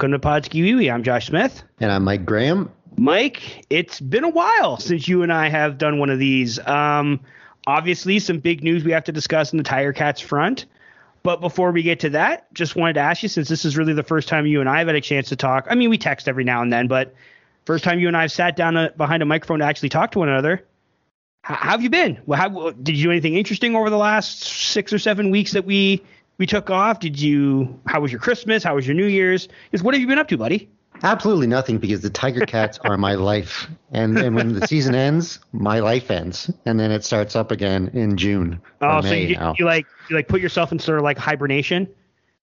Welcome to Podski Wee Wee. I'm Josh Smith. And I'm Mike Graham. Mike, it's been a while since you and I have done one of these. Um, obviously, some big news we have to discuss in the Tiger Cats front. But before we get to that, just wanted to ask you since this is really the first time you and I have had a chance to talk. I mean, we text every now and then, but first time you and I have sat down uh, behind a microphone to actually talk to one another. How, how have you been? Well, how, did you do anything interesting over the last six or seven weeks that we we took off? Did you? How was your Christmas? How was your New Year's? Is what have you been up to, buddy? Absolutely nothing because the Tiger Cats are my life. And, and when the season ends, my life ends. And then it starts up again in June. Oh, so you, you like you like put yourself in sort of like hibernation?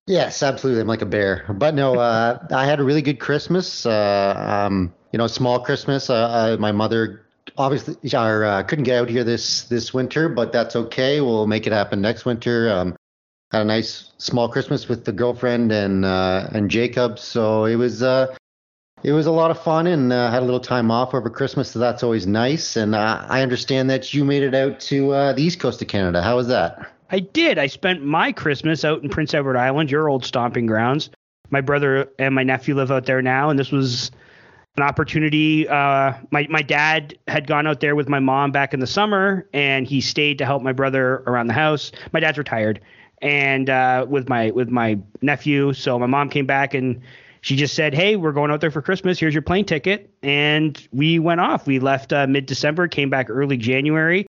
Yes, absolutely. I'm like a bear. But no, uh, I had a really good Christmas. Uh, um, you know, small Christmas. Uh, uh, my mother obviously our, uh, couldn't get out here this this winter, but that's okay. We'll make it happen next winter. Um, had a nice small Christmas with the girlfriend and uh, and Jacob. So it was uh, it was a lot of fun and uh, had a little time off over Christmas. So that's always nice. And I understand that you made it out to uh, the east coast of Canada. How was that? I did. I spent my Christmas out in Prince Edward Island, your old stomping grounds. My brother and my nephew live out there now, and this was an opportunity. Uh, my my dad had gone out there with my mom back in the summer, and he stayed to help my brother around the house. My dad's retired, and uh, with my with my nephew. So my mom came back and she just said, "Hey, we're going out there for Christmas. Here's your plane ticket." And we went off. We left uh, mid December, came back early January.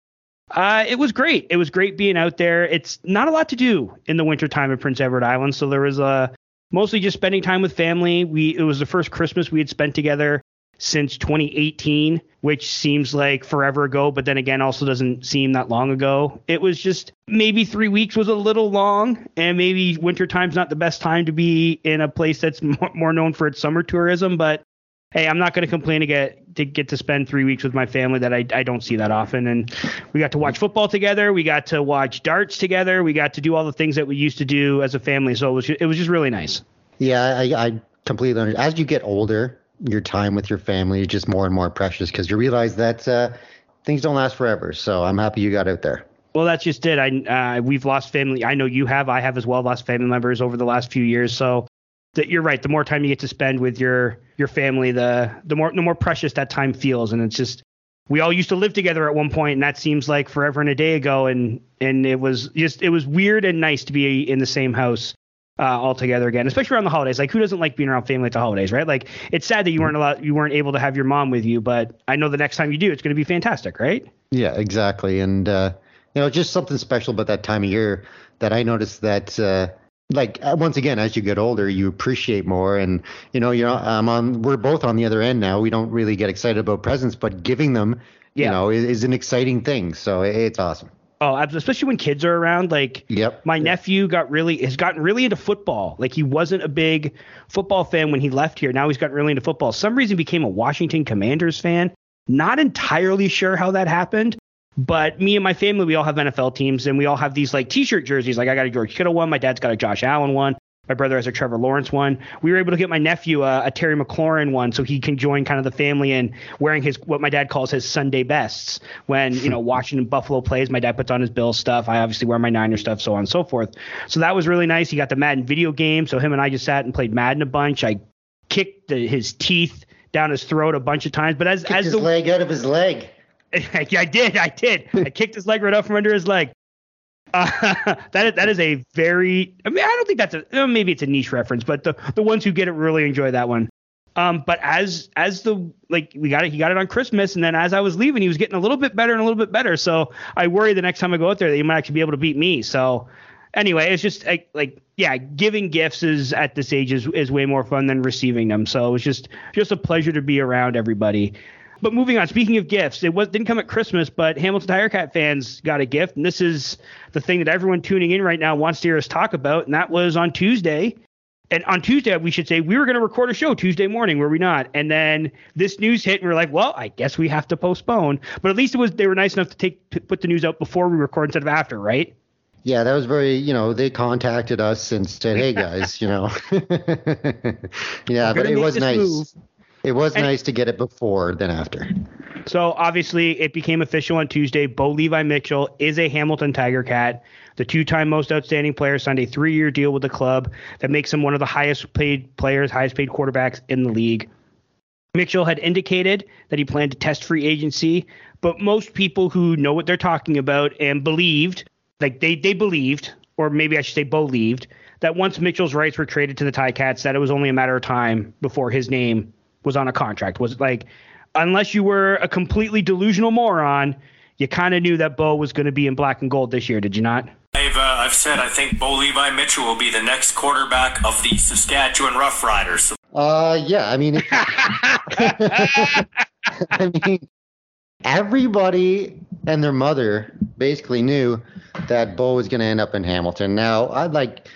Uh, it was great. It was great being out there. It's not a lot to do in the wintertime at Prince Edward Island, so there was uh, mostly just spending time with family. We it was the first Christmas we had spent together since 2018, which seems like forever ago, but then again also doesn't seem that long ago. It was just maybe three weeks was a little long, and maybe wintertime's not the best time to be in a place that's more, known for its summer tourism, but hey, I'm not going to complain to get to get to spend three weeks with my family that I, I don't see that often. And we got to watch football together. We got to watch darts together. We got to do all the things that we used to do as a family. So it was it was just really nice. Yeah, I, I completely understand. As you get older, your time with your family is just more and more precious because you realize that uh, things don't last forever. So I'm happy you got out there. Well, that's just it. I uh, we've lost family. I know you have. I have as well lost family members over the last few years. So that you're right. The more time you get to spend with your your family, the the more the more precious that time feels. And it's just we all used to live together at one point, and that seems like forever and a day ago. And and it was just it was weird and nice to be in the same house uh, all together again, especially around the holidays. Like, who doesn't like being around family at the holidays, right? Like, it's sad that you weren't allowed, you weren't able to have your mom with you, but I know the next time you do, it's going to be fantastic, right? Yeah, exactly. And uh, you know, just something special about that time of year that I noticed that. Uh, like uh, once again, as you get older, you appreciate more, and you know, you know, I'm on. We're both on the other end now. We don't really get excited about presents, but giving them, Yeah. you know, is, is an exciting thing. So it's awesome. Oh, especially when kids are around. Like, Yep. my nephew got really has gotten really into football. Like, he wasn't a big football fan when he left here. Now he's gotten really into football. Some reason became a Washington Commanders fan. Not entirely sure how that happened. But me and my family, we all have NFL teams, and we all have these like T-shirt jerseys. Like I got a George Kittle one, my dad's got a Josh Allen one, my brother has a Trevor Lawrence one. We were able to get my nephew a, a Terry McLaurin one, so he can join kind of the family in wearing his what my dad calls his Sunday bests. When you know Washington Buffalo plays, my dad puts on his Bill stuff. I obviously wear my Niner stuff, so on and so forth. So that was really nice. He got the Madden video game, so him and I just sat and played Madden a bunch. I kicked the, his teeth down his throat a bunch of times, but as Kicked as his the leg out of his leg. I did. I did. I kicked his leg right out from under his leg. Uh, that is, that is a very. I mean, I don't think that's a. Maybe it's a niche reference, but the the ones who get it really enjoy that one. Um, but as as the like we got it, he got it on Christmas, and then as I was leaving, he was getting a little bit better and a little bit better. So I worry the next time I go out there that he might actually be able to beat me. So anyway, it's just like, like yeah, giving gifts is at this age is, is way more fun than receiving them. So it was just just a pleasure to be around everybody. But moving on, speaking of gifts, it was didn't come at Christmas, but Hamilton Tiger Cat fans got a gift, and this is the thing that everyone tuning in right now wants to hear us talk about, and that was on Tuesday and on Tuesday, we should say we were going to record a show Tuesday morning, were we not? And then this news hit, and we are like, well, I guess we have to postpone. But at least it was they were nice enough to take to put the news out before we record instead of after, right? Yeah, that was very, you know, they contacted us and said, "Hey guys, you know." yeah, but it was nice. Move. It was and, nice to get it before than after. So obviously, it became official on Tuesday. Bo Levi Mitchell is a Hamilton Tiger Cat. The two-time most outstanding player signed a three-year deal with the club that makes him one of the highest-paid players, highest-paid quarterbacks in the league. Mitchell had indicated that he planned to test free agency, but most people who know what they're talking about and believed, like they they believed, or maybe I should say believed, that once Mitchell's rights were traded to the Ticats, that it was only a matter of time before his name was on a contract. Was like, unless you were a completely delusional moron, you kind of knew that Bo was going to be in black and gold this year, did you not? I've, uh, I've said I think Bo Levi Mitchell will be the next quarterback of the Saskatchewan Roughriders. Uh, yeah. I mean, I mean, everybody and their mother basically knew that Bo was going to end up in Hamilton. Now, I'd like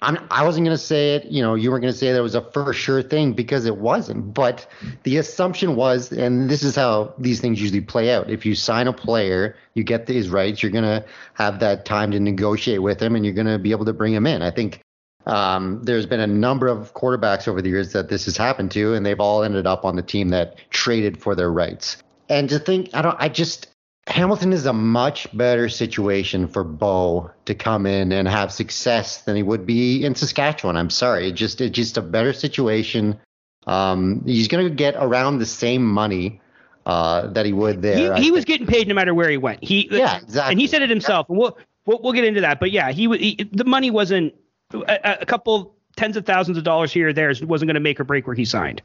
I'm, I wasn't going to say it. You know, you weren't going to say that was a for sure thing because it wasn't. But the assumption was, and this is how these things usually play out. If you sign a player, you get these rights, you're going to have that time to negotiate with him, and you're going to be able to bring him in. I think um, there's been a number of quarterbacks over the years that this has happened to, and they've all ended up on the team that traded for their rights. And to think, I don't, I just, Hamilton is a much better situation for Bo to come in and have success than he would be in Saskatchewan. I'm sorry, it's just it's just a better situation. Um, he's going to get around the same money uh, that he would there. He, he was getting paid no matter where he went. He yeah exactly, and he said it himself. And we'll, we'll we'll get into that. But yeah, he, he the money wasn't a, a couple tens of thousands of dollars here or there wasn't going to make or break where he signed.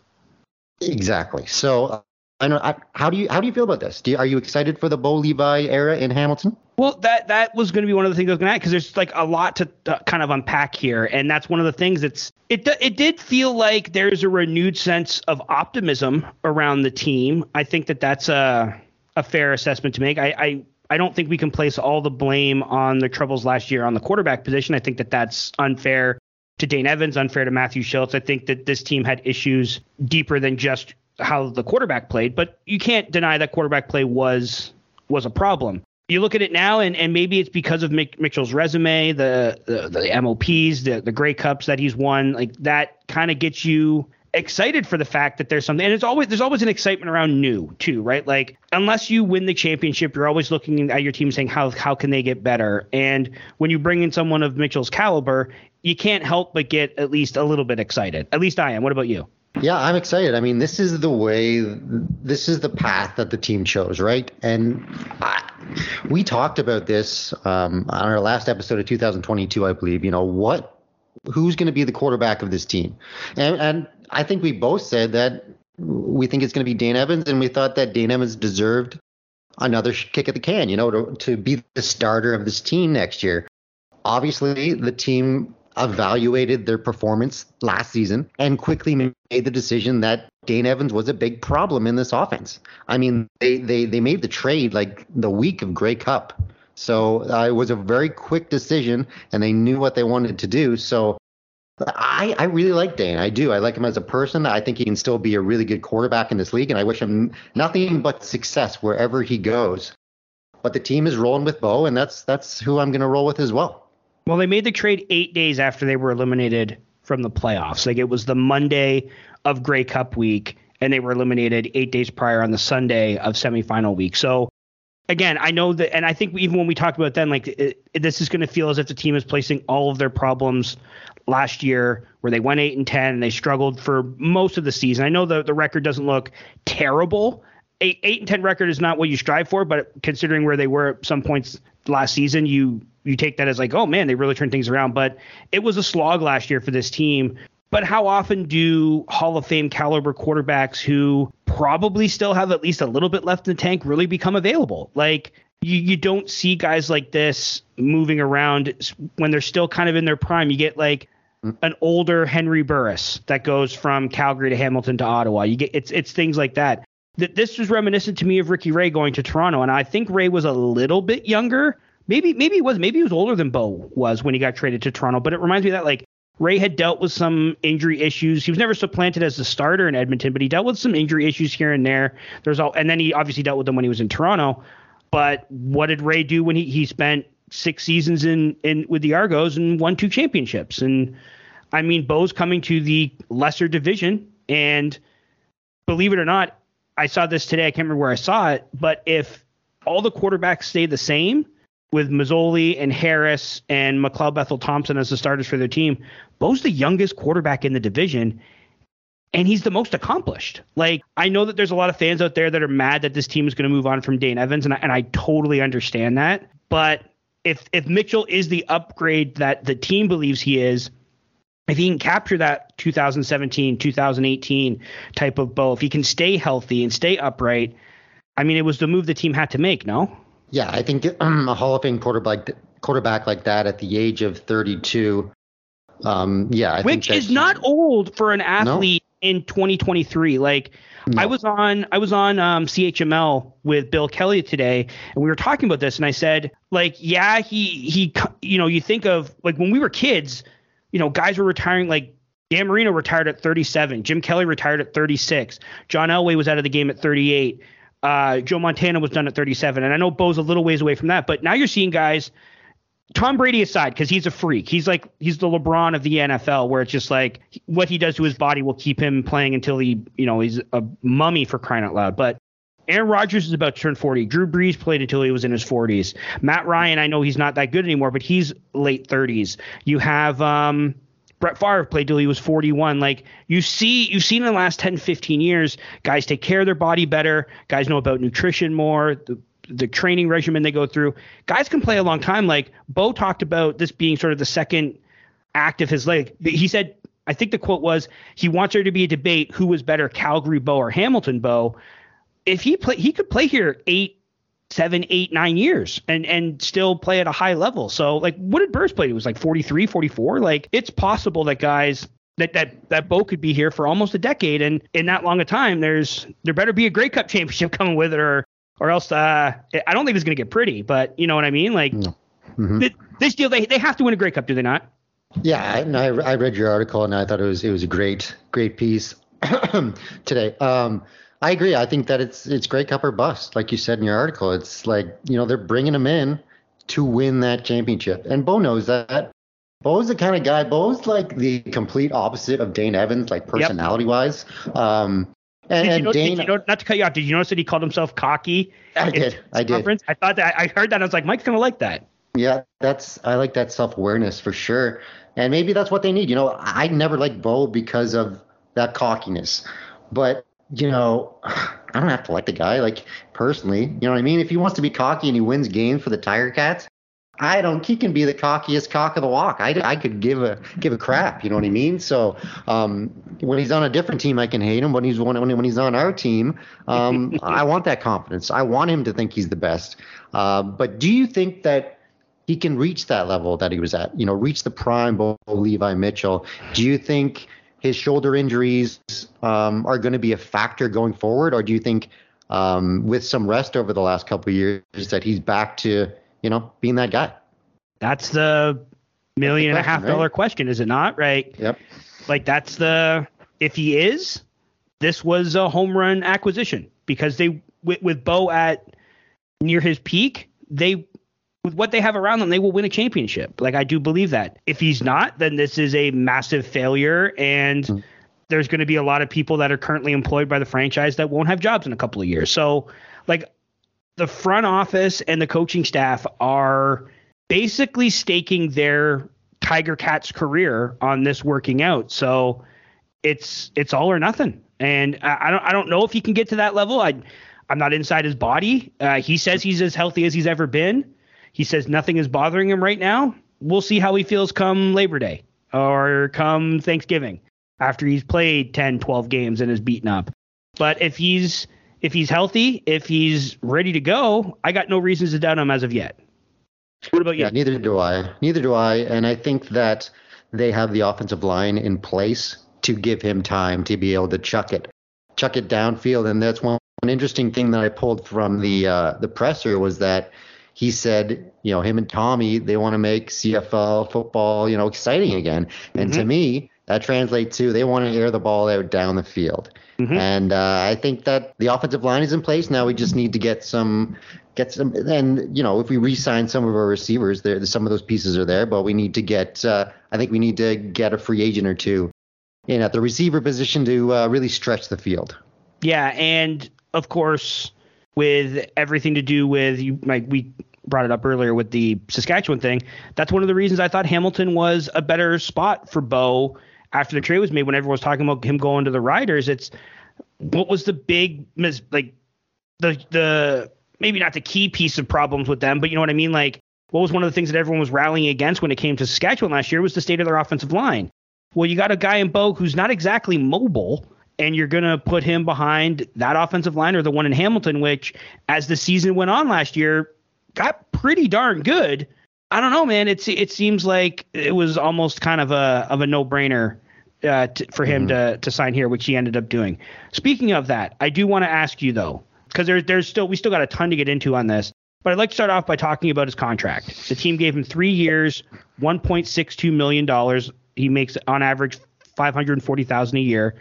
Exactly. So I know. I, how do you how do you feel about this? Do you, are you excited for the Bo Levi era in Hamilton? Well, that that was going to be one of the things I was going to add because there's like a lot to uh, kind of unpack here, and that's one of the things that's it. It did feel like there's a renewed sense of optimism around the team. I think that that's a a fair assessment to make. I, I I don't think we can place all the blame on the troubles last year on the quarterback position. I think that that's unfair to Dane Evans, unfair to Matthew Schultz. I think that this team had issues deeper than just how the quarterback played, but you can't deny that quarterback play was was a problem. You look at it now, and, and maybe it's because of Mick, Mitchell's resume, the, the the MOPs, the the Grey Cups that he's won. Like that kind of gets you excited for the fact that there's something and it's always there's always an excitement around new too right like unless you win the championship you're always looking at your team saying how how can they get better and when you bring in someone of mitchell's caliber you can't help but get at least a little bit excited at least i am what about you yeah, I'm excited. I mean, this is the way, this is the path that the team chose, right? And I, we talked about this um, on our last episode of 2022, I believe. You know, what, who's going to be the quarterback of this team? And, and I think we both said that we think it's going to be Dane Evans, and we thought that Dane Evans deserved another kick at the can, you know, to, to be the starter of this team next year. Obviously, the team evaluated their performance last season and quickly made the decision that Dane Evans was a big problem in this offense. I mean, they they they made the trade like the week of Grey Cup. So uh, it was a very quick decision and they knew what they wanted to do. So I, I really like Dane. I do. I like him as a person. I think he can still be a really good quarterback in this league, and I wish him nothing but success wherever he goes. But the team is rolling with Bo, and that's that's who I'm going to roll with as well. Well, they made the trade eight days after they were eliminated from the playoffs. Like it was the Monday of Grey Cup week, and they were eliminated eight days prior on the Sunday of semifinal week. So again, I know that, and I think even when we talked about then, like it, it, this is going to feel as if the team is placing all of their problems last year, where they went eight and ten, and they struggled for most of the season. I know the the record doesn't look terrible. Eight, eight and ten record is not what you strive for, but considering where they were at some points last season, you you take that as like, oh man, they really turned things around. But it was a slog last year for this team. But how often do Hall of Fame caliber quarterbacks who probably still have at least a little bit left in the tank really become available? Like you, you don't see guys like this moving around when they're still kind of in their prime. You get like mm. an older Henry Burris that goes from Calgary to Hamilton to Ottawa. You get it's it's things like that. Th- This was reminiscent to me of Ricky Ray going to Toronto, and I think Ray was a little bit younger. Maybe maybe he was maybe he was older than Bo was when he got traded to Toronto. But it reminds me that like Ray had dealt with some injury issues. He was never supplanted as the starter in Edmonton, but he dealt with some injury issues here and there. There's all, and then he obviously dealt with them when he was in Toronto. But what did Ray do when he, he spent six seasons in, in with the Argos and won two championships? And I mean, Bo's coming to the lesser division, and believe it or not, I saw this today. I can't remember where I saw it, but if all the quarterbacks stay the same with Masoli and Harris and McLeod Bethel Thompson as the starters for their team, Bo's the youngest quarterback in the division, and he's the most accomplished. Like I know that there's a lot of fans out there that are mad that this team is going to move on from Dane Evans, and I, and I totally understand that. But if if Mitchell is the upgrade that the team believes he is, if he can capture that 2017, 2018 type of Bo, if he can stay healthy and stay upright, I mean, it was the move the team had to make. No. Yeah, I think um, a Hall of Fame quarterback quarterback like that at the age of 32. Um, yeah, I which think is not old for an athlete in 2023. Like No. I was on I was on um, CHML with Bill Kelly today, and we were talking about this, and I said like, yeah, he he, you know, you think of like when we were kids, you know, guys were retiring like. Dan Marino retired at 37. Jim Kelly retired at 36. John Elway was out of the game at 38. Uh, Joe Montana was done at 37. And I know Bo's a little ways away from that, but now you're seeing guys Tom Brady aside, because he's a freak. He's like he's the LeBron of the NFL, where it's just like until Aaron Rodgers is about to turn 40. Drew Brees played until he was in his 40s. Matt Ryan, I know he's not that good anymore, but he's late 30s. You have um, Brett Favre played till he was 41. Like you see, you've seen in the last 10, 15 years, guys take care of their body better. Guys know about nutrition more. The, the training regimen they go through. Guys can play a long time. Like Bo talked about this being sort of the second act of his leg. He said, I think the quote was, he wants there to be a debate who was better, Calgary Bo or Hamilton Bo. If he play, he could play here eight, seven, eight, nine years and and still play at a high level. So like, what did Burris play? It was like 43, 44. Like it's possible that guys that that that Bo could be here for almost a decade, and in that long a time, there's there better be a Grey Cup championship coming with it, or or else uh, I don't think it's going to get pretty. But you know what I mean? Like Mhm. th- this deal, they they have to win a Grey Cup, do they not? Yeah, I, and I, I read your article and I thought it was it was a great great piece today. Um, I agree. I think that it's it's Grey Cup or bust, like you said in your article. It's like you know they're bringing him in to win that championship, and Bo knows that. Bo's the kind of guy. Bo's like the complete opposite of Dane Evans, like personality wise. Um, and, Did you, know, Dane, did you know, not to cut you off, did you notice that he called himself cocky? I did, I did. conference? I thought that I heard that. I was like, Mike's gonna like that. Yeah, that's I like that self awareness for sure, and maybe that's what they need. You know, I never liked Bo because of that cockiness, but you know, I don't have to like the guy. Like personally, you know what I mean. If he wants to be cocky and he wins games for the Tiger Cats, I don't. He can be the cockiest cock of the walk. I, I could give a give a crap. You know what I mean? So um, when he's on a different team, I can hate him. When he's when, when when he's on our team, um, I want that confidence. I want him to think he's the best. Uh, but do you think that he can reach that level that he was at? You know, reach the prime Bo Levi Mitchell. Do you think his shoulder injuries um, are going to be a factor going forward, or do you think um, with some rest over the last couple of years that he's back to you know being that guy? That's the million and a question, half right? question, is it not? Right? Yep. Like that's the if he is, this was a home run acquisition because they with, with Bo at near his peak, they with what they have around them, they will win a championship. Like I do believe that. If he's not, then this is a massive failure and there's going to be a lot of people that are currently employed by the franchise that won't have jobs in a couple of years. So, like the front office and the coaching staff are basically staking their Tiger Cats career on this working out. So it's it's all or nothing. And I, I don't I don't know if he can get to that level. I I'm not inside his body. Uh, he says he's as healthy as he's ever been. He says nothing is bothering him right now. We'll see how he feels come Labor Day or come Thanksgiving. after he's played 10, 12 games and is beaten up. But if he's if he's healthy, if he's ready to go, I got no reasons to doubt him as of yet. What about you? Yeah, neither do I. Neither do I. And I think that they have the offensive line in place to give him time to be able to chuck it, chuck it downfield. And that's one, one interesting thing that I pulled from the uh, the presser was that he said, you know, him and Tommy, they want to make CFL football, you know, exciting again. And mm-hmm. to me, that translates to they want to air the ball out down the field. Mm-hmm. And uh, I think that the offensive line is in place now. We just need to get some, get some, and you know, if we re-sign some of our receivers, there, some of those pieces are there, but we need to get. Uh, I think we need to get a free agent or two in at the receiver position to uh, really stretch the field. Yeah, and of course, with everything to do with you, like we brought it up earlier with the Saskatchewan thing. That's one of the reasons I thought Hamilton was a better spot for Bo after the trade was made, when everyone was talking about him going to the Riders, it's what was the big mis- like the the maybe not the key piece of problems with them, but you know what I mean? Like what was one of the things that everyone was rallying against when it came to Saskatchewan last year was the state of their offensive line. Well, you got a guy in Bo who's not exactly mobile, and you're going to put him behind that offensive line or the one in Hamilton, which, as the season went on last year, got pretty darn good. I don't know, man. It's it seems like it was almost kind of a of a no brainer uh, t- for him mm-hmm. to to sign here, which he ended up doing. Speaking of that, I do want to ask you though, because there's there's still we still got a ton to get into on this. But I'd like to start off by talking about his contract. The team gave him three years, 1.62 million dollars. He makes on average 540,000 a year.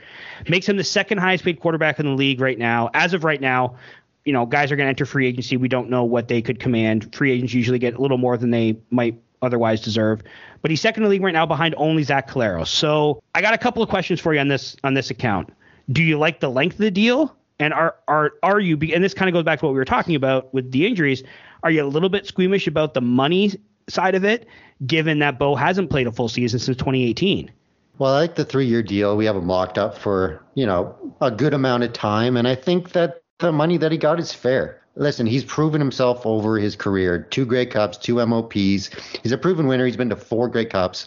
Makes him the second highest paid quarterback in the league right now. As of right now, you know, guys are going to enter free agency. We don't know what they could command. Free agents usually get a little more than they might otherwise deserve. But he's second in the league right now behind only Zach Collaros. So I got a couple of questions for you on this on this account. Do you like the length of the deal? And are are are you? And this kind of goes back to what we were talking about with the injuries. Are you a little bit squeamish about the money side of it, given that Bo hasn't played a full season since 2018? Well, I like the three-year deal. We have him locked up for you know a good amount of time, and I think that the money that he got is fair listen, he's proven himself over his career. Two Grey Cups, two MOPs. He's a proven winner. He's been to four Grey Cups.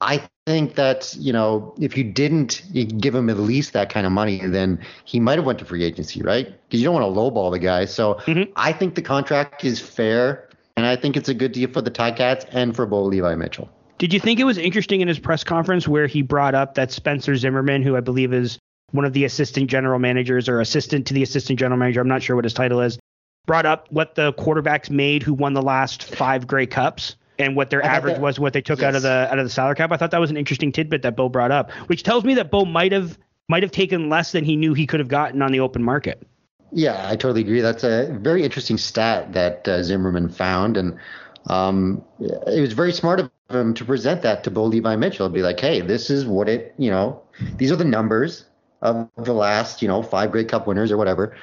I think that you know if you didn't give him at least that kind of money, then he might have went to free agency, right? Because you don't want to lowball the guy. So mm-hmm. I think the contract is fair, and I think it's a good deal for the Ticats and for Bo Levi Mitchell. Did you think it was interesting in his press conference where he brought up that Spencer Zimmerman, who I believe is one of the assistant general managers or assistant to the assistant general manager, I'm not sure what his title is, brought up what the quarterbacks made who won the last five Grey Cups and what their average that, was, what they took yes. out of the out of the salary cap. I thought that was an interesting tidbit that Bo brought up, which tells me that Bo might have might have taken less than he knew he could have gotten on the open market. Yeah, I totally agree. That's a very interesting stat that uh, Zimmerman found, and um, it was very smart of him to present that to Bo Levi Mitchell. Be like, hey, this is what it, you know, these are the numbers of the last, you know, five Grey Cup winners or whatever.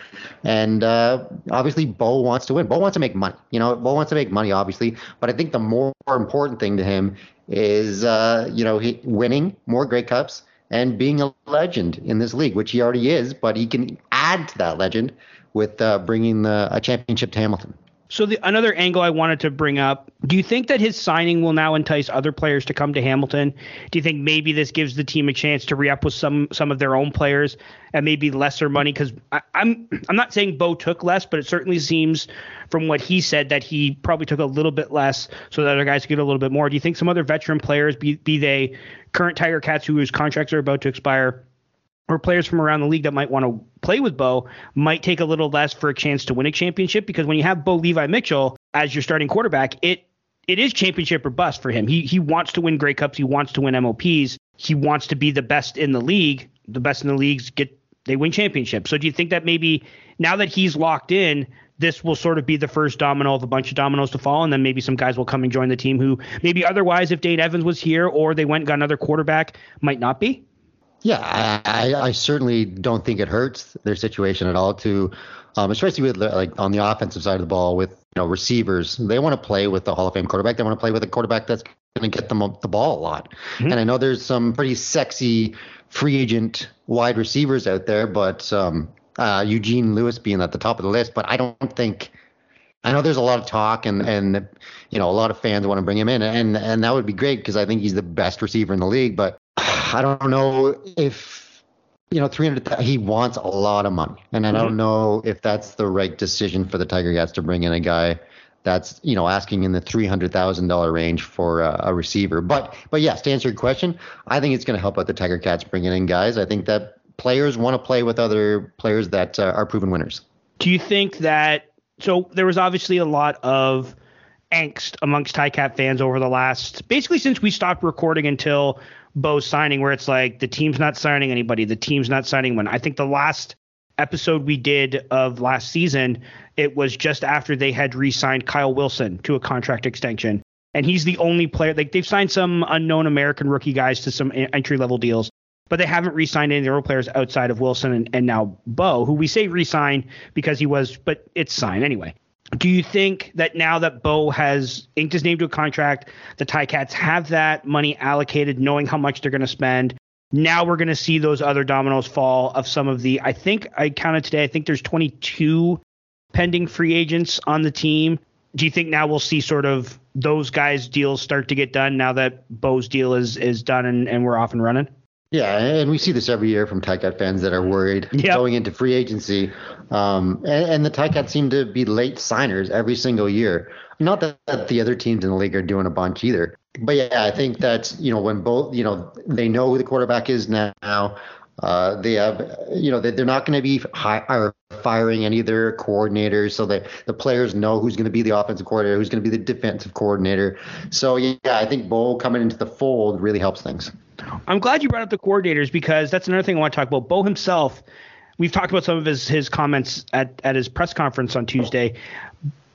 And uh, obviously, Bo wants to win. Bo wants to make money. You know, Bo wants to make money, obviously. But I think the more important thing to him is, uh, you know, he, winning more Grey Cups and being a legend in this league, which he already is. But he can add to that legend with uh, bringing the, a championship to Hamilton. So the another angle I wanted to bring up, do you think that his signing will now entice other players to come to Hamilton? Do you think maybe this gives the team a chance to re-up with some some of their own players and maybe lesser money? Because I'm I'm not saying Bo took less, but it certainly seems from what he said that he probably took a little bit less so that other guys could get a little bit more. Do you think some other veteran players, be be they current Tiger Cats whose contracts are about to expire, or players from around the league that might want to play with Bo might take a little less for a chance to win a championship because when you have Bo Levi Mitchell as your starting quarterback, it it is championship or bust for him. He he wants to win Grey Cups, he wants to win MOPs, he wants to be the best in the league. The best in the leagues get they win championships. So do you think that maybe now that he's locked in, this will sort of be the first domino of a bunch of dominoes to fall, and then maybe some guys will come and join the team who maybe otherwise, if Dane Evans was here or they went and got another quarterback, might not be? Yeah, I, I, certainly don't think it hurts their situation at all. To, um, especially with like on the offensive side of the ball with you know receivers, they want to play with the Hall of Fame quarterback. They want to play with a quarterback that's going to get them the ball a lot. Mm-hmm. And I know there's some pretty sexy free agent wide receivers out there, but um, uh, Eugene Lewis being at the top of the list. But I don't think. I know there's a lot of talk and and you know a lot of fans want to bring him in and and that would be great because I think he's the best receiver in the league. But I don't know if you know 300 he wants a lot of money and I don't know if that's the right decision for the Tiger Cats to bring in a guy that's you know asking in the three hundred thousand dollar range for a, a, receiver. But but yes, to answer your question, I think it's going to help out the Tiger Cats bringing in guys. I think that players want to play with other players that uh, are proven winners. Do you think that? So there was obviously a lot of angst amongst Cat fans over the last basically since we stopped recording until Bo's signing, where it's like the team's not signing anybody, the team's not signing one. I think the last episode we did of last season, it was just after they had re-signed Kyle Wilson to a contract extension. And he's the only player like they've signed some unknown American rookie guys to some entry level deals, but they haven't re-signed any of the role players outside of Wilson and, and now Bo, who we say re-signed because he was, but it's signed anyway. Do you think that now that Bo has inked his name to a contract, the Ticats have that money allocated, knowing how much they're going to spend? Now we're going to see those other dominoes fall of some of the. I think I counted today. I think there's 22 pending free agents on the team. Do you think now we'll see sort of those guys' deals start to get done now that Bo's deal is is done and, and we're off and running? Yeah, and we see this every year from Ticat fans that are worried yep. going into free agency. Um, and, and the Ticats seem to be late signers every single year. Not that, the other teams in the league are doing a bunch either. But yeah, I think that, you know, when both, you know, they know who the quarterback is now. Uh, they have, you know, they're not going to be hi- firing any of their coordinators, so that the players know who's going to be the offensive coordinator, who's going to be the defensive coordinator. So yeah, I think Bo coming into the fold really helps things. I'm glad you brought up the coordinators because that's another thing I want to talk about. Bo himself, we've talked about some of his his comments at at his press conference on Tuesday.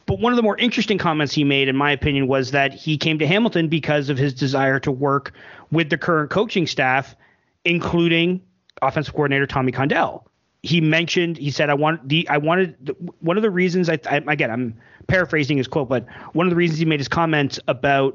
But one of the more interesting comments he made, in my opinion, was that he came to Hamilton because of his desire to work with the current coaching staff, including offensive coordinator Tommy Condell. He mentioned, he said, I want the, I wanted one of the reasons I, I again, I'm paraphrasing his quote, but one of the reasons he made his comments about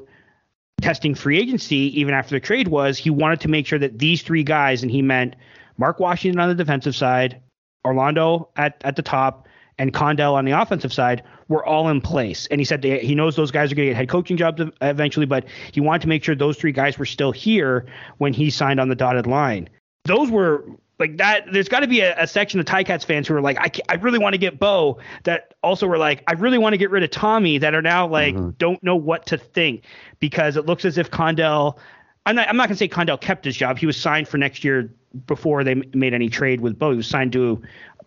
testing free agency even after the trade was he wanted to make sure that these three guys, and he meant Mark Washington on the defensive side, Orlando at, at the top, and Condell on the offensive side were all in place. And he said he knows those guys are going to get head coaching jobs eventually, but he wanted to make sure those three guys were still here when he signed on the dotted line those were like that. There's got to be a, a, section of Ticats fans who are like, I, I really want to get Bo. That also were like, I really want to get rid of Tommy. That are now like, mm-hmm. don't know what to think because it looks as if Condell. I'm not. I'm not gonna say Condell kept his job. He was signed for next year before they made any trade with Bo. He was signed to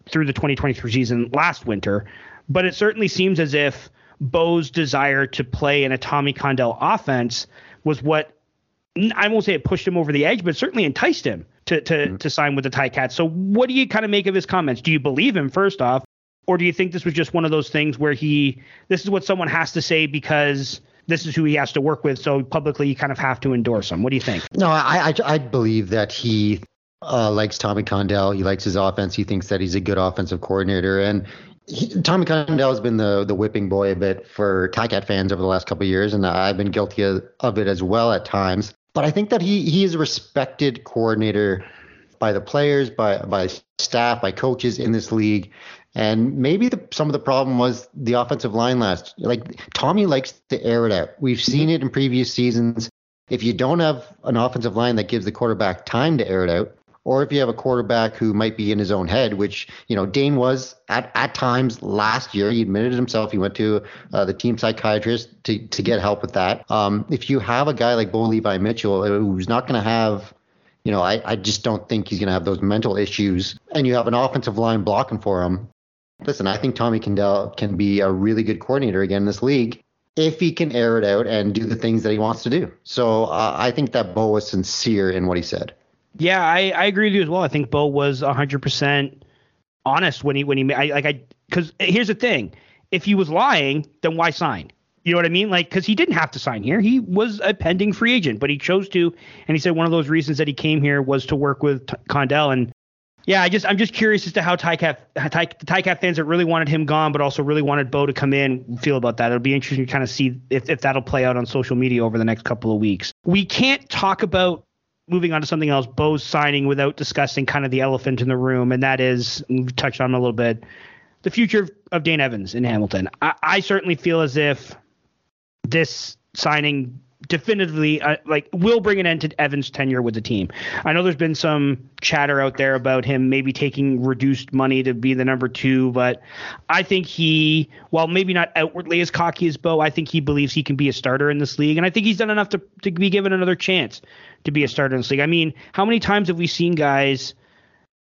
through the 2023 season last winter. But it certainly seems as if Bo's desire to play in a Tommy Condell offense was what I won't say it pushed him over the edge, but certainly enticed him to to mm-hmm. to sign with the Ticats. So what do you kind of make of his comments? Do you believe him first off, or do you think this was just one of those things where he this is what someone has to say because this is who he has to work with, so publicly you kind of have to endorse him. What do you think? No, I I, I believe that he uh, likes Tommy Condell. He likes his offense. He thinks that he's a good offensive coordinator, and he, Tommy Condell has been the the whipping boy a bit for Ticat fans over the last couple of years, and I've been guilty of, of it as well at times. But I think that he he is a respected coordinator by the players, by by staff, by coaches in this league. And maybe the, some of the problem was the offensive line last. Like Tommy likes to air it out. We've seen it in previous seasons. If you don't have an offensive line that gives the quarterback time to air it out, or if you have a quarterback who might be in his own head, which you know Dane was at at times last year. He admitted himself. He went to uh, the team psychiatrist to to get help with that. Um, if you have a guy like Bo Levi Mitchell who's not going to have you know, I, I just don't think he's going to have those mental issues. And you have an offensive line blocking for him. Listen, I think Tommy Condell can be a really good coordinator again in this league if he can air it out and do the things that he wants to do. So uh, I think that Bo was sincere in what he said. Yeah, I, I agree with you as well. I think Bo was 100% honest when he when he I, like I because here's the thing: if he was lying, then why sign? You know what I mean? Like, because he didn't have to sign here. He was a pending free agent, but he chose to. And he said one of those reasons that he came here was to work with T- Condell. And yeah, I just I'm just curious as to how Ticat Ty, the Ticat fans that really wanted him gone, but also really wanted Bo to come in, feel about that. It'll be interesting to kind of see if if that'll play out on social media over the next couple of weeks. We can't talk about moving on to something else, Bo's signing without discussing kind of the elephant in the room, and that is we've touched on a little bit the future of Dane Evans in Hamilton. I, I certainly feel as if this signing definitively uh, like will bring an end to Evans' tenure with the team. I know there's been some chatter out there about him maybe taking reduced money to be the number two, but I think he, while maybe not outwardly as cocky as Bo, I think he believes he can be a starter in this league, and I think he's done enough to to be given another chance to be a starter in this league. I mean, how many times have we seen guys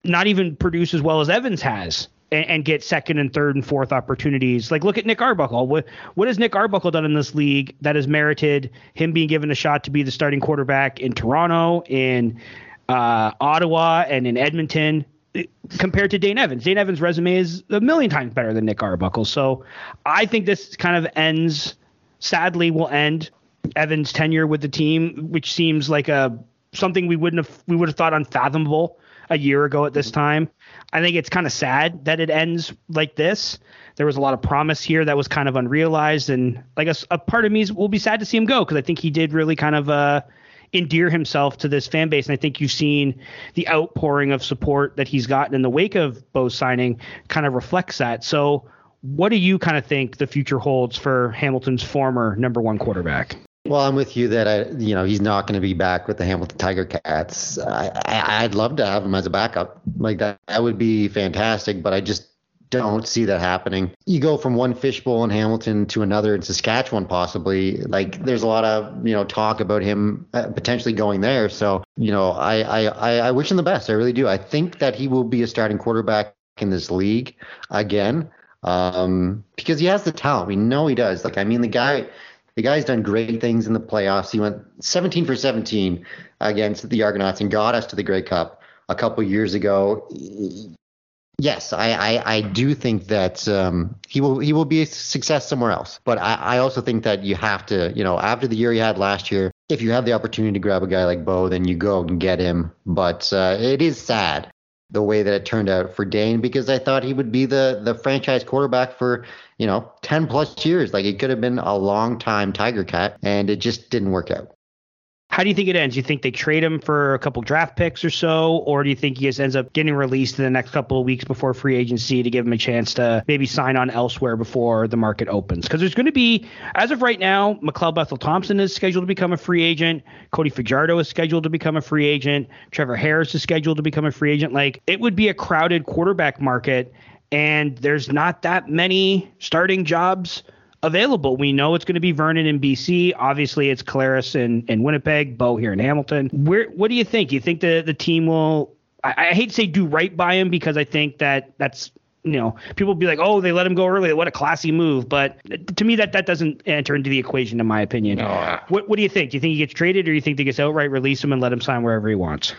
not even produce as well as Evans has? And, and, get second and third and fourth opportunities. Like look at Nick Arbuckle. What what has Nick Arbuckle done in this league that has merited him being given a shot to be the starting quarterback in Toronto, in uh, Ottawa, and in Edmonton? Compared to Dane Evans, Dane Evans' resume is a million times better than Nick Arbuckle. So I think this kind of ends, sadly, will end Evans' tenure with the team, which seems like a something we wouldn't have we would have thought unfathomable a year ago at this time. I think it's kind of sad that it ends like this. There was a lot of promise here that was kind of unrealized, and I guess a part of me is, will be sad to see him go because I think he did really kind of uh, endear himself to this fan base, and I think you've seen the outpouring of support that he's gotten in the wake of Bo's signing kind of reflects that. So, what do you kind of think the future holds for Hamilton's former number one quarterback? Well, I'm with you that I, you know, he's not going to be back with the Hamilton Tiger Cats. I, I, would love to have him as a backup, like that. That would be fantastic. But I just don't see that happening. You go from one fishbowl in Hamilton to another in Saskatchewan, possibly. Like there's a lot of you know talk about him uh, potentially going there. So you know, I, I, I wish him the best. I really do. I think that he will be a starting quarterback in this league again um, because he has the talent. We know he does. Like I mean, the guy the guy's done great things in the playoffs. He went 17 for 17 against the Argonauts and got us to the Grey Cup a couple years ago. Yes, I, I, I do think that um, he will he will be a success somewhere else. But I, I also think that you have to, you know, after the year he had last year, if you have the opportunity to grab a guy like Bo, then you go and get him. But uh, it is sad the way that it turned out for Dane because I thought he would be the the franchise quarterback for you know 10 plus years. Like it could have been a long time Tiger Cat, and it just didn't work out. How do you think it ends? Do you think they trade him for a couple draft picks or so, or do you think he just ends up getting released in the next couple of weeks before free agency to give him a chance to maybe sign on elsewhere before the market opens? Because there's going to be, as of right now, McLeod Bethel Thompson is scheduled to become a free agent. Cody Fajardo is scheduled to become a free agent. Trevor Harris is scheduled to become a free agent. Like it would be a crowded quarterback market, and there's not that many starting jobs available. We know it's going to be Vernon in BC. Obviously, it's Collaros in, in Winnipeg, Bo here in Hamilton. Where what do you think? You think the the team will? I, I hate to say do right by him because I think that that's you know people be like, oh, they let him go early. What a classy move. But to me, that that doesn't enter into the equation, in my opinion. No. What what do you think? Do you think he gets traded, or do you think they just outright release him and let him sign wherever he wants?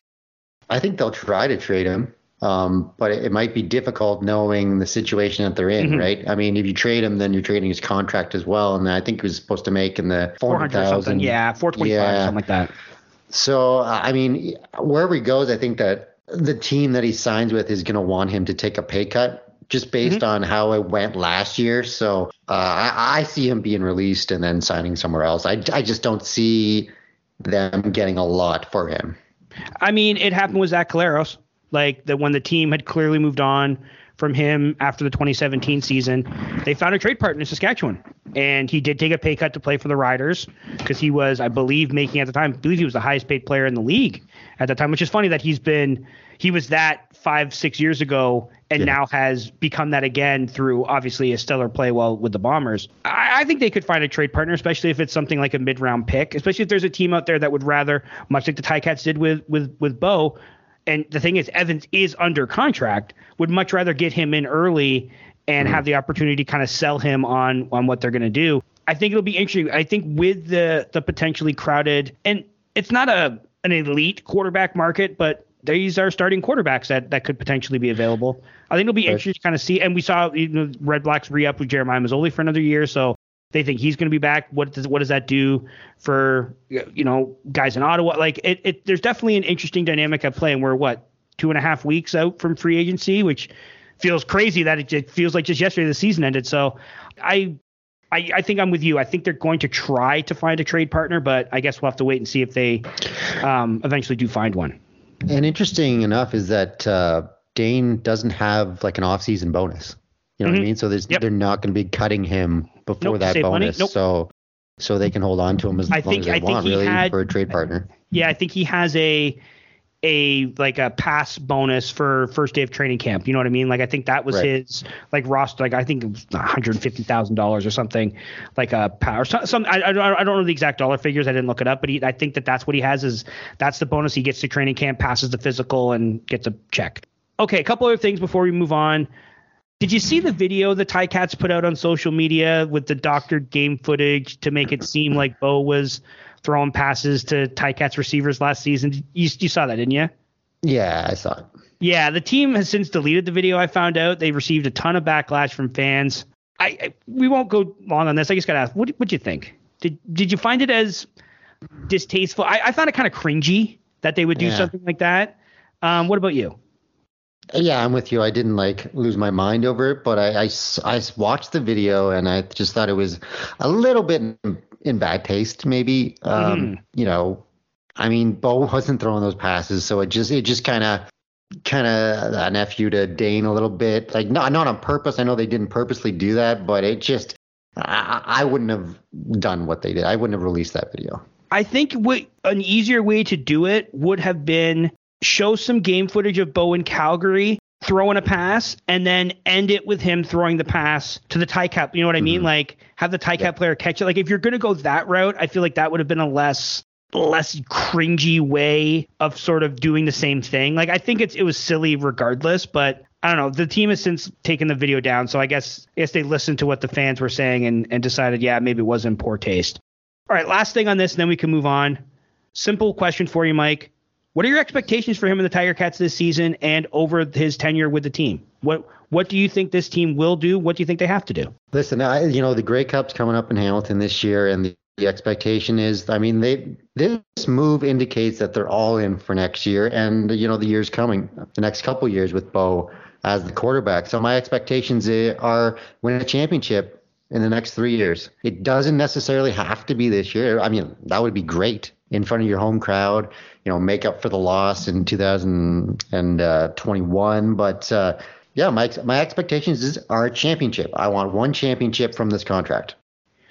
I think they'll try to trade him. Um, but it, it, might be difficult knowing the situation that they're in, mm-hmm. right? I mean, if you trade him, then you're trading his contract as well, and I think he was supposed to make in the four hundred thousand, yeah, four twenty five, yeah. something like that. So, I mean, wherever he goes, I think that the team that he signs with is going to want him to take a pay cut just based mm-hmm. on how it went last year. So uh, I, I, see him being released and then signing somewhere else. I, I just don't see them getting a lot for him. I mean, it happened with Zach Collaros. Like that when the team had clearly moved on from him after the 2017 season, they found a trade partner in Saskatchewan. And he did take a pay cut to play for the Riders because he was, I believe, making at the time, I believe he was the highest paid player in the league at that time, which is funny that he's been, he was that five, six years ago and yeah. now has become that again through obviously a stellar play well with the Bombers. I, I, think they could find a trade partner, especially if it's something like a mid round pick, especially if there's a team out there that would rather, much like the Ticats did with with with Bo, and the thing is, Evans is under contract. Would much rather get him in early and mm-hmm. have the opportunity to kind of sell him on on what they're going to do. I think it'll be interesting. I think with the the potentially crowded and it's not a an elite quarterback market, but these are starting quarterbacks that that could potentially be available. I think it'll be right. interesting to kind of see. And we saw you know, Redblacks re up with Jeremiah Masoli for another year, so they think he's going to be back. What does what does that do for you know guys in Ottawa? Like it, it there's definitely an interesting dynamic at play, and we're what two and a half weeks out from free agency, which feels crazy that it, it feels like just yesterday the season ended. So I, I I think I'm with you. I think they're going to try to find a trade partner, but I guess we'll have to wait and see if they um, eventually do find one. And interesting enough is that uh, Dane doesn't have like an off-season bonus. You know mm-hmm. what I mm-hmm. mean? So there's yep. they're not going to be cutting him before nope, that bonus. Nope. So so they can hold on to him as I long think- as they I want, really, had- for a trade partner. Yeah, I think he has a a like a pass bonus for first day of training camp. You know what I mean? Like I think that was Right. his like roster. Like I think it was one hundred fifty thousand dollars or something. Like a power. Some, some I, I don't I don't know the exact dollar figures. I didn't look it up, but he, I think that that's what he has. Is that's the bonus he gets to training camp, passes the physical, and gets a check. Okay, a couple other things before we move on. Did you see the video the Ticats put out on social media with the doctored game footage to make it seem like Bo was throwing passes to Ticats receivers last season? You, you saw that, didn't you? Yeah, I saw it. Yeah, the team has since deleted the video. I found out they received a ton of backlash from fans. I, I we won't go long on this. I just gotta ask, what what you think? Did did you find it as distasteful? I, I found it kind of cringy that they would do Yeah. something like that. Um, what about you? Yeah, I'm with you. I didn't like lose my mind over it, but I I watched the video and I just thought it was a little bit in, in bad taste, maybe. Um, Mhm. You know, I mean, Bo wasn't throwing those passes, so it just it just kind of kind of an f you to Dane a little bit. Like not not on purpose. I know they didn't purposely do that, but it just I, I I wouldn't have done what they did. I wouldn't have released that video. I think what an easier way to do it would have been show some game footage of Bo in Calgary throwing a pass and then end it with him throwing the pass to the Ticat. You know what I mean? Mm-hmm. Like have the Ticat player catch it. Like if you're gonna go that route, I feel like that would have been a less less cringy way of sort of doing the same thing. Like I think it's it was silly regardless, but I don't know. The team has since taken the video down, so I guess I guess they listened to what the fans were saying and, and decided, yeah, maybe it was in poor taste. All right, last thing on this, and then we can move on. Simple question for you, Mike. What are your expectations for him and the Tiger Cats this season and over his tenure with the team? What what do you think this team will do? What do you think they have to do? Listen, I, you know the Grey Cup's coming up in Hamilton this year, and the, the expectation is, I mean, they this move indicates that they're all in for next year, and you know the years coming, the next couple years with Bo as the quarterback. So my expectations are win a championship in the next three years. It doesn't necessarily have to be this year. I mean, that would be great in front of your home crowd. You know, make up for the loss in 2021, but. Uh, yeah, my my expectations is are a championship. I want one championship from this contract.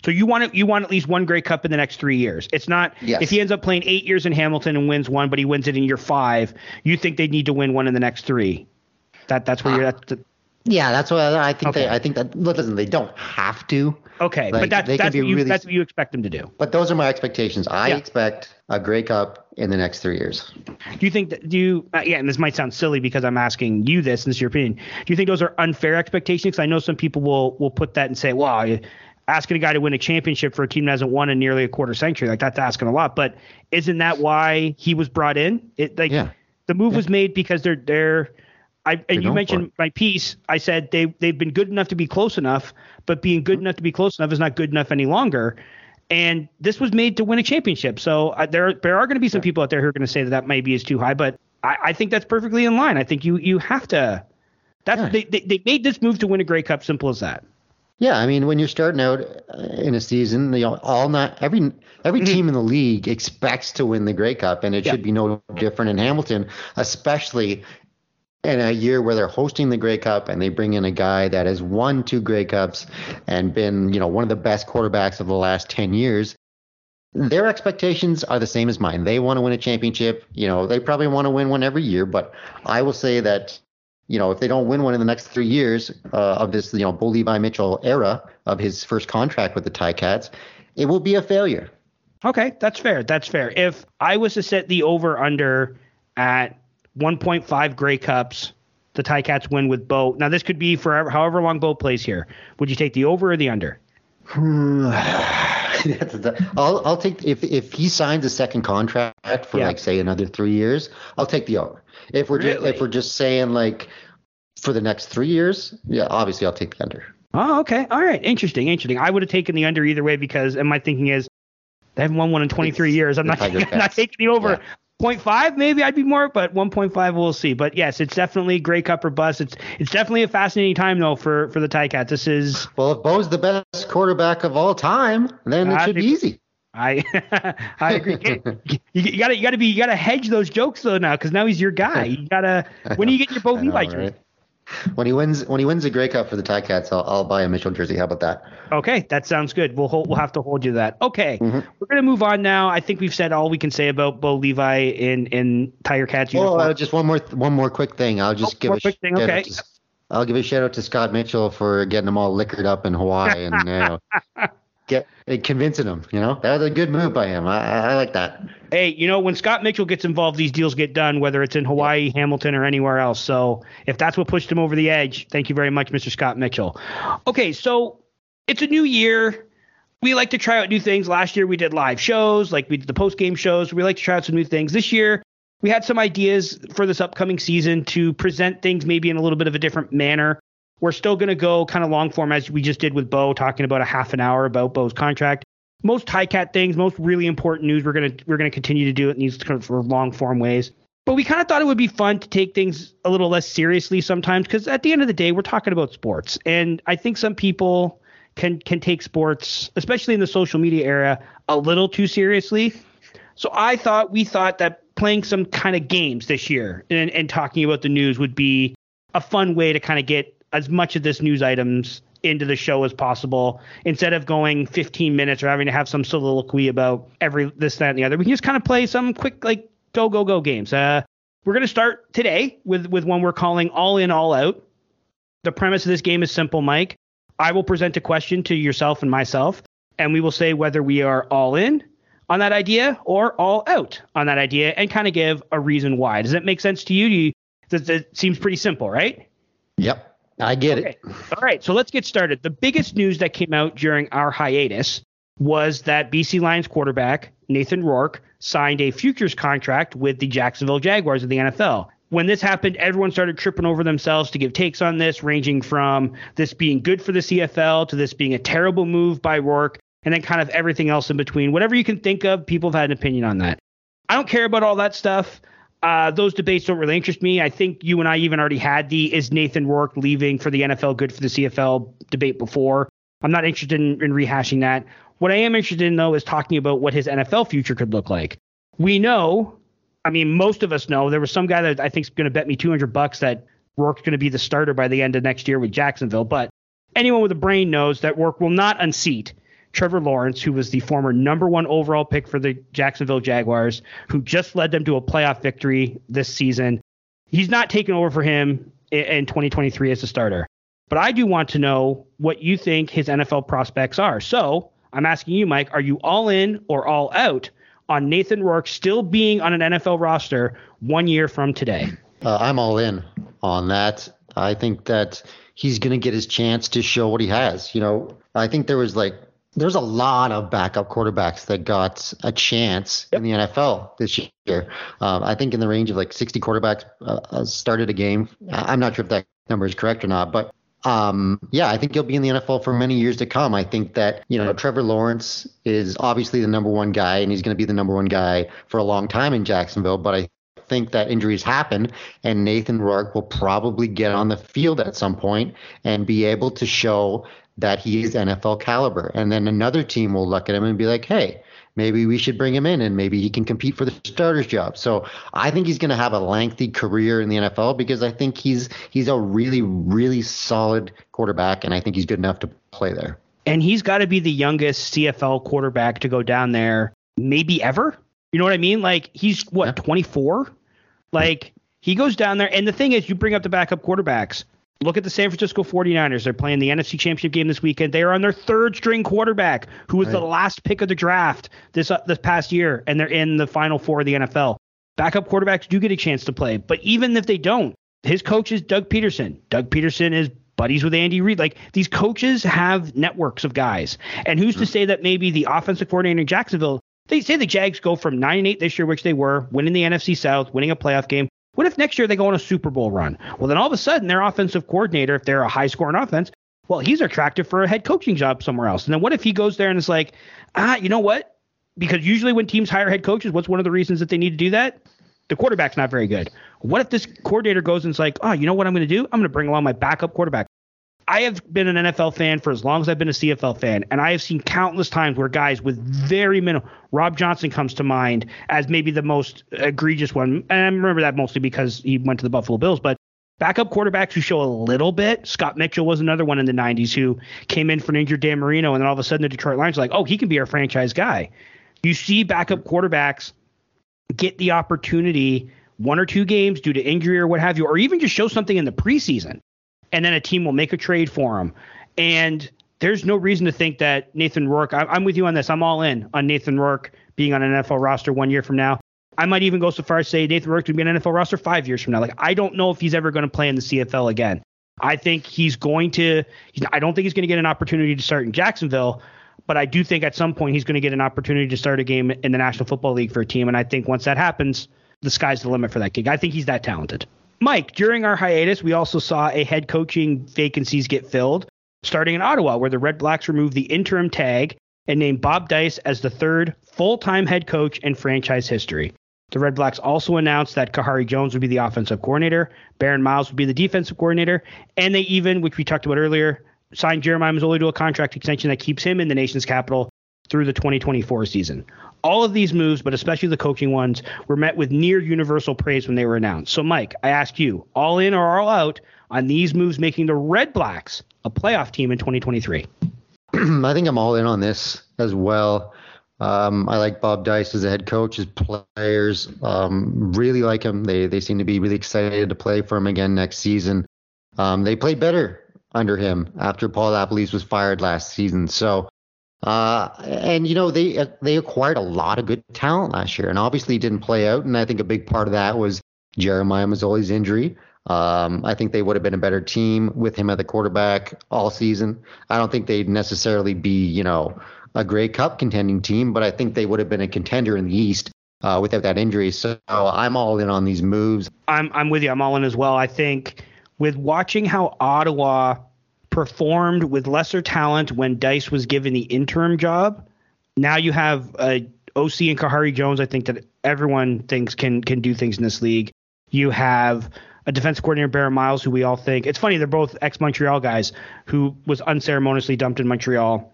So you want you want at least one Grey Cup in the next three years. It's not Yes. if he ends up playing eight years in Hamilton and wins one, but he wins it in year five. You think they need to win one in the next three? That that's where you're at. The, Yeah, that's what I, think. Okay. They, I think that listen, they don't have to, okay, Like, but that, they can that's be what you really- that's what you expect them to do. but those are my expectations. I Yeah. expect a Grey Cup in the next three years. Do you think that do you uh, yeah, and this might sound silly because I'm asking you this and this is your opinion. Do you think those are unfair expectations? Because I know some people will will put that and say, "Well, you- asking a guy to win a championship for a team that hasn't won in nearly a quarter century, like that's asking a lot." But isn't that why he was brought in? It like Yeah. the move was made because they're they're I and you mentioned my piece. I said they they've been good enough to be close enough, but being Mm-hmm. good enough to be close enough is not good enough any longer. And this was made to win a championship. So uh, there there are going to be some people out there who are going to say that that maybe is too high, but I, I think that's perfectly in line. I think you you have to. That's Yeah. they, they they made this move to win a Grey Cup. Simple as that. Yeah, I mean, when you're starting out uh, in a season, you know, all not every every team in the league expects to win the Grey Cup, and it Yeah. should be no different in Hamilton, especially in a year where they're hosting the Grey Cup and they bring in a guy that has won two Grey Cups and been, you know, one of the best quarterbacks of the last ten years. Their expectations are the same as mine. They want to win a championship. You know, they probably want to win one every year, but I will say that you know, if they don't win one in the next three years uh, of this, you know, Bo Levi Mitchell era of his first contract with the Ticats, it will be a failure. Okay, that's fair. That's fair. If I was to set the over under at 1.5 Grey Cups, the Ticats win with Bo. Now this could be for however long Bo plays here. Would you take the over or the under? I'll I'll take if if he signs a second contract for Yeah. like say another three years, I'll take the over. If we're just if we're just saying like for the next three years, yeah, obviously I'll take the under. Oh, okay. All right. Interesting. Interesting. I would have taken the under either way because, and my thinking is, they haven't won one in 23 It's years. I'm not, I'm not taking the over. Yeah. 0.5 maybe I'd be more, but 1.5 we'll see. But yes, it's definitely Grey Cup or bust. It's it's definitely a fascinating time though for for the Ticats. This is Well, if Bo's the best quarterback of all time, then it should be easy. I I agree. you, you gotta you gotta be you gotta hedge those jokes though now because now he's your guy. You gotta when are you get your Bo Levi jersey? right? When he wins when he wins the Grey Cup for the Ticats, I'll, I'll buy a Mitchell jersey. How about that? Okay, that sounds good. We'll hold, we'll have to hold you to that. Okay, mm-hmm. we're gonna move on now. I think we've said all we can say about Bo Levi in in Tiger Cats. Oh, uh, just one more one more quick thing. I'll just oh, give a quick thing. Okay. To, I'll give a shout out to Scott Mitchell for getting them all liquored up in Hawaii and uh, get convincing him. You know, that was a good move by him. I, I like that. Hey, you know, when Scott Mitchell gets involved, these deals get done, whether it's in Hawaii, Hamilton, or anywhere else. So if that's what pushed him over the edge, thank you very much, Mr. Scott Mitchell. Okay, so it's a new year. We like to try out new things. Last year we did live shows, like we did the post game shows. We like to try out some new things. This year we had some ideas for this upcoming season to present things maybe in a little bit of a different manner. We're still going to go kind of long form as we just did with Bo, talking about a half an hour about Bo's contract. Most Ticat things, most really important news, we're gonna we're gonna continue to do it in these kind of long form ways. But we kind of thought it would be fun to take things a little less seriously sometimes because at the end of the day, we're talking about sports, and I think some people can can take sports, especially in the social media era, a little too seriously. So I thought we thought that playing some kind of games this year and, and talking about the news would be a fun way to kind of get as much of this news items into the show as possible. Instead of going 15 minutes or having to have some soliloquy about every this that and the other we can just kind of play some quick like go go go games. Uh we're going to start today with with one we're calling all in all out. The premise of this game is simple mike. I will present a question to yourself and myself and we will say whether we are all in on that idea or all out on that idea and kind of give a reason why. Does that make sense to you, do you that, that seems pretty simple right? Yep I get okay. it. All right, so let's get started. The biggest news that came out during our hiatus was that BC Lions quarterback Nathan Rourke signed a futures contract with the Jacksonville Jaguars of the NFL. When this happened, everyone started tripping over themselves to give takes on this, ranging from this being good for the CFL to this being a terrible move by Rourke, and then kind of everything else in between. Whatever you can think of, people have had an opinion on that. I don't care about all that stuff. Uh, those debates don't really interest me. I think you and I even already had the is Nathan Rourke leaving for the NFL good for the CFL debate before. I'm not interested in, in rehashing that. What I am interested in, though, is talking about what his NFL future could look like. We know, I mean, most of us know there was some guy that I think is going to bet me 200 bucks that Rourke's going to be the starter by the end of next year with Jacksonville. But anyone with a brain knows that Rourke will not unseat Trevor Lawrence, who was the former number one overall pick for the Jacksonville Jaguars, who just led them to a playoff victory this season. He's not taking over for him in 2023 as a starter. But I do want to know what you think his NFL prospects are. So I'm asking you, Mike, are you all in or all out on Nathan Rourke still being on an NFL roster one year from today? Uh, I'm all in on that. I think that he's going to get his chance to show what he has. You know, I think there was like there's a lot of backup quarterbacks that got a chance yep. in the NFL this year. Um, I think in the range of like 60 quarterbacks uh, uh, started a game. I'm not sure if that number is correct or not, but um, yeah, I think he'll be in the NFL for many years to come. I think that, you know, Trevor Lawrence is obviously the number one guy, and he's going to be the number one guy for a long time in Jacksonville. But I think that injuries happen, and Nathan Rourke will probably get on the field at some point and be able to show that he is NFL caliber. And then another team will look at him and be like, hey, maybe we should bring him in and maybe he can compete for the starter's job. So I think he's going to have a lengthy career in the NFL because I think he's he's a really really solid quarterback and I think he's good enough to play there. And he's got to be the youngest CFL quarterback to go down there maybe ever. You know what I mean? Like he's what, yeah. 24? Like he goes down there and the thing is you bring up the backup quarterbacks. Look at the San Francisco 49ers. They're playing the NFC Championship game this weekend. They are on their third string quarterback, who was right. the last pick of the draft this uh, this past year, and they're in the final four of the NFL. Backup quarterbacks do get a chance to play, but even if they don't, his coach is Doug Pederson. Doug Pederson is buddies with Andy Reid. Like these coaches have networks of guys. And who's mm-hmm. to say that maybe the offensive coordinator in Jacksonville, they say the Jags go from 9 and 8 this year, which they were, winning the NFC South, winning a playoff game, what if next year they go on a Super Bowl run? Well, then all of a sudden their offensive coordinator, if they're a high scoring offense, well, he's attractive for a head coaching job somewhere else. And then what if he goes there and is like, ah, you know what? Because usually when teams hire head coaches, what's one of the reasons that they need to do that? The quarterback's not very good. What if this coordinator goes and is like, oh, you know what I'm going to do? I'm going to bring along my backup quarterback. I have been an NFL fan for as long as I've been a CFL fan, and I have seen countless times where guys with very minimal. Rob Johnson comes to mind as maybe the most egregious one, and I remember that mostly because he went to the Buffalo Bills. But backup quarterbacks who show a little bit. Scott Mitchell was another one in the 90s who came in for an injured Dan Marino, and then all of a sudden the Detroit Lions are like, oh, he can be our franchise guy. You see backup quarterbacks get the opportunity one or two games due to injury or what have you, or even just show something in the preseason, and then a team will make a trade for him. And there's no reason to think that Nathan Rourke. I, am with you on this. I'm all in on Nathan Rourke being on an NFL roster one year from now. I might even go so far as say Nathan Rourke to be an NFL roster five years from now. Like I don't know if he's ever going to play in the CFL again. I think he's going to. I don't think he's going to get an opportunity to start in Jacksonville, but I do think at some point he's going to get an opportunity to start a game in the National Football League for a team. And I think once that happens, the sky's the limit for that gig. I think he's that talented. Mike, during our hiatus, we also saw a head coaching vacancies get filled, starting in Ottawa, where the Redblacks removed the interim tag and named Bob Dyce as the third full time head coach in franchise history. The Redblacks also announced that Kahari Jones would be the offensive coordinator, Barron Miles would be the defensive coordinator, and they even, which we talked about earlier, signed Jeremiah Masoli to a contract extension that keeps him in the nation's capital through the 2024 season. All of these moves, but especially the coaching ones, were met with near universal praise when they were announced. So, Mike, I ask you, all in or all out on these moves making the Redblacks a playoff team in 2023? I think I'm all in on this as well. Um, I like Bob Dyce as a head coach. His players um, really like him. They they seem to be really excited to play for him again next season. Um, they played better under him after Paul LaPolice was fired last season. So, uh, and you know they they acquired a lot of good talent last year, and obviously didn't play out. And I think a big part of that was Jeremiah Masoli's injury. Um, I think they would have been a better team with him at the quarterback all season. I don't think they'd necessarily be, you know, a Grey Cup contending team, but I think they would have been a contender in the East uh, without that injury. So I'm all in on these moves. I'm I'm with you. I'm all in as well. I think with watching how Ottawa performed with lesser talent when Dyce was given the interim job, now you have uh, a OC and Kahari Jones. I think that everyone thinks can can do things in this league. You have a defense coordinator, Barron Miles, who we all think it's funny. They're both ex Montreal guys who was unceremoniously dumped in Montreal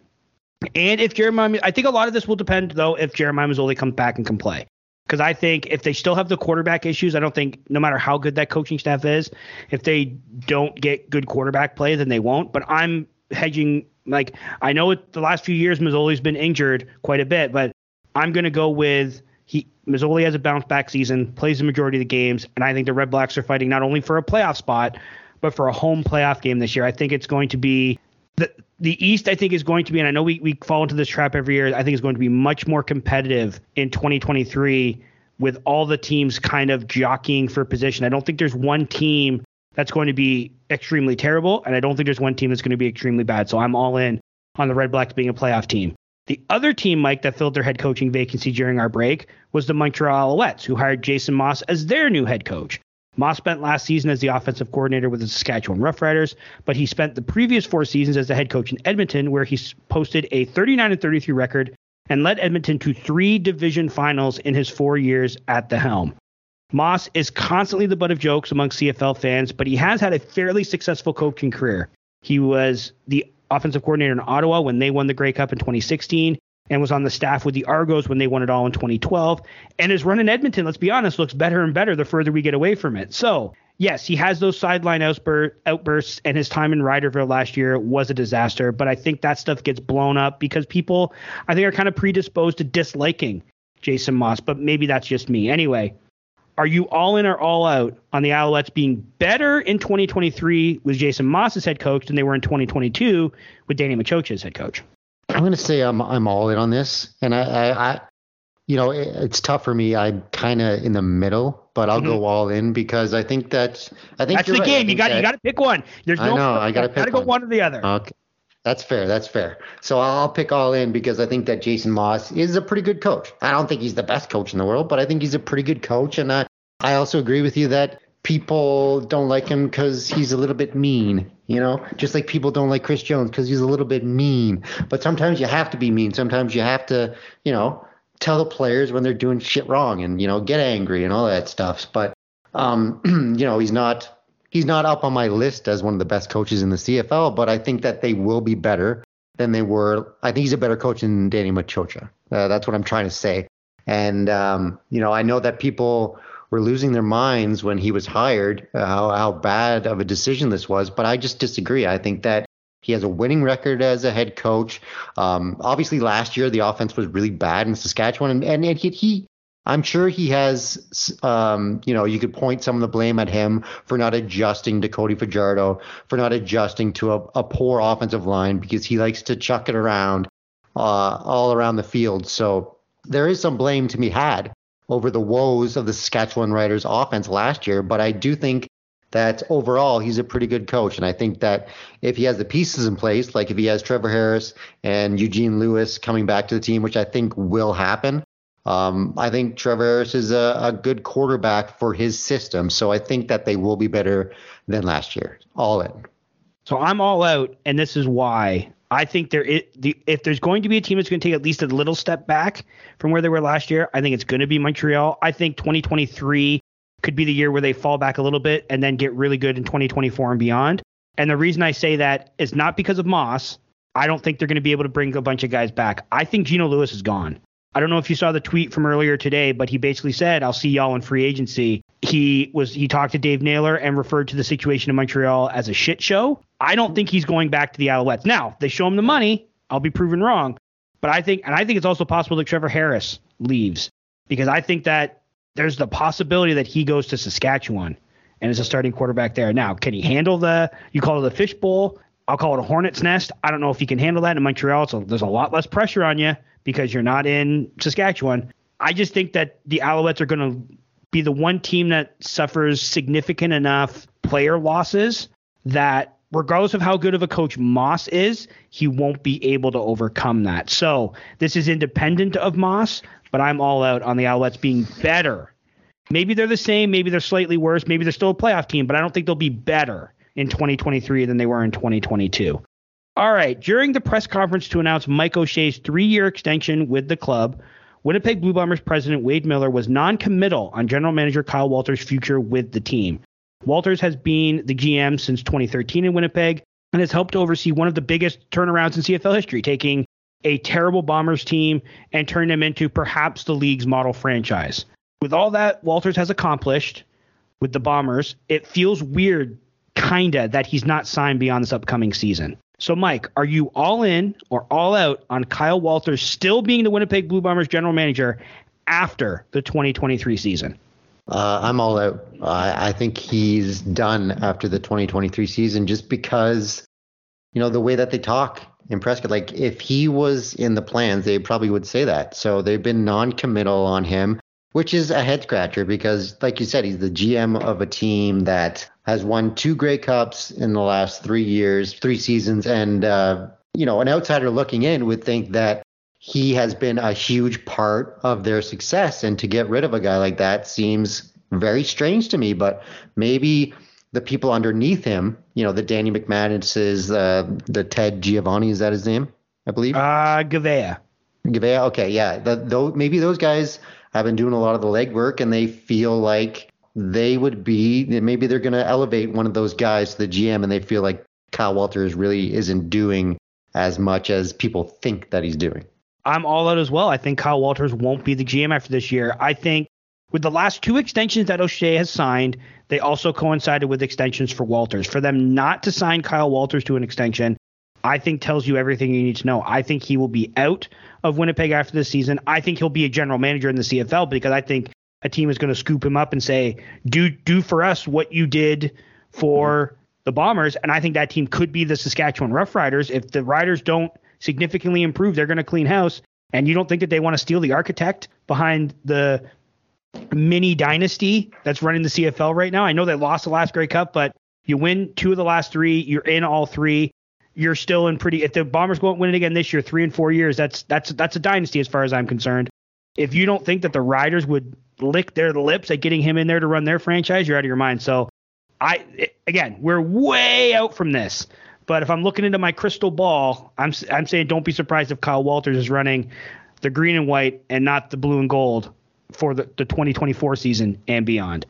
and if Jeremiah, I think a lot of this will depend though if Jeremiah Masoli comes back and can play. Because I think if they still have the quarterback issues, I don't think no matter how good that coaching staff is, if they don't get good quarterback play, then they won't. But I'm hedging like I know it, the last few years Masoli's been injured quite a bit, but I'm gonna go with he Masoli has a bounce back season, plays the majority of the games, and I think the Redblacks are fighting not only for a playoff spot, but for a home playoff game this year. I think it's going to be the the East, I think, is going to be, and I know we, we fall into this trap every year. I think is going to be much more competitive in 2023 with all the teams kind of jockeying for position. I don't think there's one team that's going to be extremely terrible, and I don't think there's one team that's going to be extremely bad. So I'm all in on the Redblacks being a playoff team. The other team, Mike, that filled their head coaching vacancy during our break was the Montreal Alouettes, who hired Jason Maas as their new head coach. Maas spent last season as the offensive coordinator with the Saskatchewan Roughriders, but he spent the previous four seasons as the head coach in Edmonton, where he posted a 39 and 33 record and led Edmonton to three division finals in his four years at the helm. Maas is constantly the butt of jokes among CFL fans, but he has had a fairly successful coaching career. He was the offensive coordinator in Ottawa when they won the Grey Cup in 2016 and was on the staff with the Argos when they won it all in 2012. And his run in Edmonton, let's be honest, looks better and better the further we get away from it. So, yes, he has those sideline outbursts, and his time in Riderville last year was a disaster. But I think that stuff gets blown up because people, I think, are kind of predisposed to disliking Jason Maas. But maybe that's just me. Anyway, are you all in or all out on the Alouettes being better in 2023 with Jason Maas as head coach than they were in 2022 with Danny Maciocia as head coach? I'm going to say I'm I'm all in on this, and I, I, I you know, it, it's tough for me. I'm kind of in the middle, but I'll mm-hmm. go all in because I think that I think that's the right. game. You got you got to pick one. There's no. I know. I got to pick. Got to go one. one or the other. Okay. That's fair. That's fair. So I'll pick all in because I think that Jason Maas is a pretty good coach. I don't think he's the best coach in the world, but I think he's a pretty good coach. And I, I also agree with you that people don't like him because he's a little bit mean, you know, just like people don't like Chris Jones because he's a little bit mean. But sometimes you have to be mean. Sometimes you have to, you know, tell the players when they're doing shit wrong and, you know, get angry and all that stuff. But, um, you know, he's not. He's not up on my list as one of the best coaches in the CFL, but I think that they will be better than they were. I think he's a better coach than Danny Maciocia. Uh, that's what I'm trying to say. And um, you know, I know that people were losing their minds when he was hired, uh, how, how bad of a decision this was. But I just disagree. I think that he has a winning record as a head coach. Um, obviously, last year the offense was really bad in Saskatchewan, and, and, and he, he I'm sure he has, um, you know, you could point some of the blame at him for not adjusting to Cody Fajardo, for not adjusting to a, a poor offensive line because he likes to chuck it around uh, all around the field. So there is some blame to be had over the woes of the Saskatchewan Riders offense last year, but I do think that overall he's a pretty good coach. And I think that if he has the pieces in place, like if he has Trevor Harris and Eugene Lewis coming back to the team, which I think will happen, um, I think Trevor Harris is a, a, good quarterback for his system. So I think that they will be better than last year. All in. So I'm all out, and this is why. I think there is, the, if there's going to be a team that's going to take at least a little step back from where they were last year, I think it's going to be Montreal. I think 2023 could be the year where they fall back a little bit and then get really good in 2024 and beyond. And the reason I say that is not because of Maas. I don't think they're going to be able to bring a bunch of guys back. I think Geno Lewis is gone. I don't know if you saw the tweet from earlier today, but he basically said, "I'll see y'all in free agency." He was he talked to Dave Naylor and referred to the situation in Montreal as a shit show. I don't think he's going back to the Alouettes. Now they show him the money. I'll be proven wrong, but I think and I think it's also possible that Trevor Harris leaves because I think that there's the possibility that he goes to Saskatchewan and is a starting quarterback there. Now, can he handle the you call it a fishbowl? I'll call it a hornet's nest. I don't know if he can handle that in Montreal. So there's a lot less pressure on you because you're not in Saskatchewan. I just think that the Alouettes are going to be the one team that suffers significant enough player losses that regardless of how good of a coach Maas is, he won't be able to overcome that. So this is independent of Maas, but I'm all out on the Alouettes being better. Maybe they're the same, maybe they're slightly worse, maybe they're still a playoff team, but I don't think they'll be better in 2023 than they were in 2022. All right. During the press conference to announce Mike O'Shea's three year extension with the club, Winnipeg Blue Bombers president Wade Miller was non committal on general manager Kyle Walters' future with the team. Walters has been the GM since 2013 in Winnipeg and has helped oversee one of the biggest turnarounds in CFL history, taking a terrible Bombers team and turning them into perhaps the league's model franchise. With all that Walters has accomplished with the Bombers, it feels weird, kinda, that he's not signed beyond this upcoming season. So, Mike, are you all in or all out on Kyle Walters still being the Winnipeg Blue Bombers general manager after the 2023 season? Uh, I'm all out. I, think he's done after the 2023 season just because, you know, the way that they talk in Prescott. Like, if he was in the plans, they probably would say that. So they've been non committal on him, which is a head scratcher because, like you said, he's the GM of a team that has won two Grey Cups in the last three years, three seasons, and uh, you know, an outsider looking in would think that he has been a huge part of their success, and to get rid of a guy like that seems very strange to me. But maybe the people underneath him, you know, the Danny McManus's, uh, the Ted Giovanni, is that his name? I believe. Uh, Goveia. Goveia. Okay, yeah. The, maybe those guys have been doing a lot of the legwork, and they feel like they would be maybe they're going to elevate one of those guys to the GM and they feel like Kyle Walters really isn't doing as much as people think that he's doing. I'm all out as well. I think Kyle Walters won't be the GM after this year. I think with the last two extensions that O'Shea has signed, they also coincided with extensions for Walters. For them not to sign Kyle Walters to an extension, I think tells you everything you need to know. I think he will be out of Winnipeg after this season. I think he'll be a general manager in the CFL because I think a team is going to scoop him up and say, "Do do for us what you did for the Bombers." And I think that team could be the Saskatchewan Roughriders if the Riders don't significantly improve. They're going to clean house, and you don't think that they want to steal the architect behind the mini dynasty that's running the CFL right now. I know they lost the last Grey Cup, but you win two of the last three. You're in all three. You're still in pretty. If the Bombers won't win it again this year, three and four years, that's that's that's a dynasty as far as I'm concerned. If you don't think that the Riders would lick their lips at getting him in there to run their franchise, you're out of your mind. So, I again, we're way out from this. But if I'm looking into my crystal ball, I'm I'm saying don't be surprised if Kyle Walters is running the green and white and not the blue and gold for the, the 2024 season and beyond.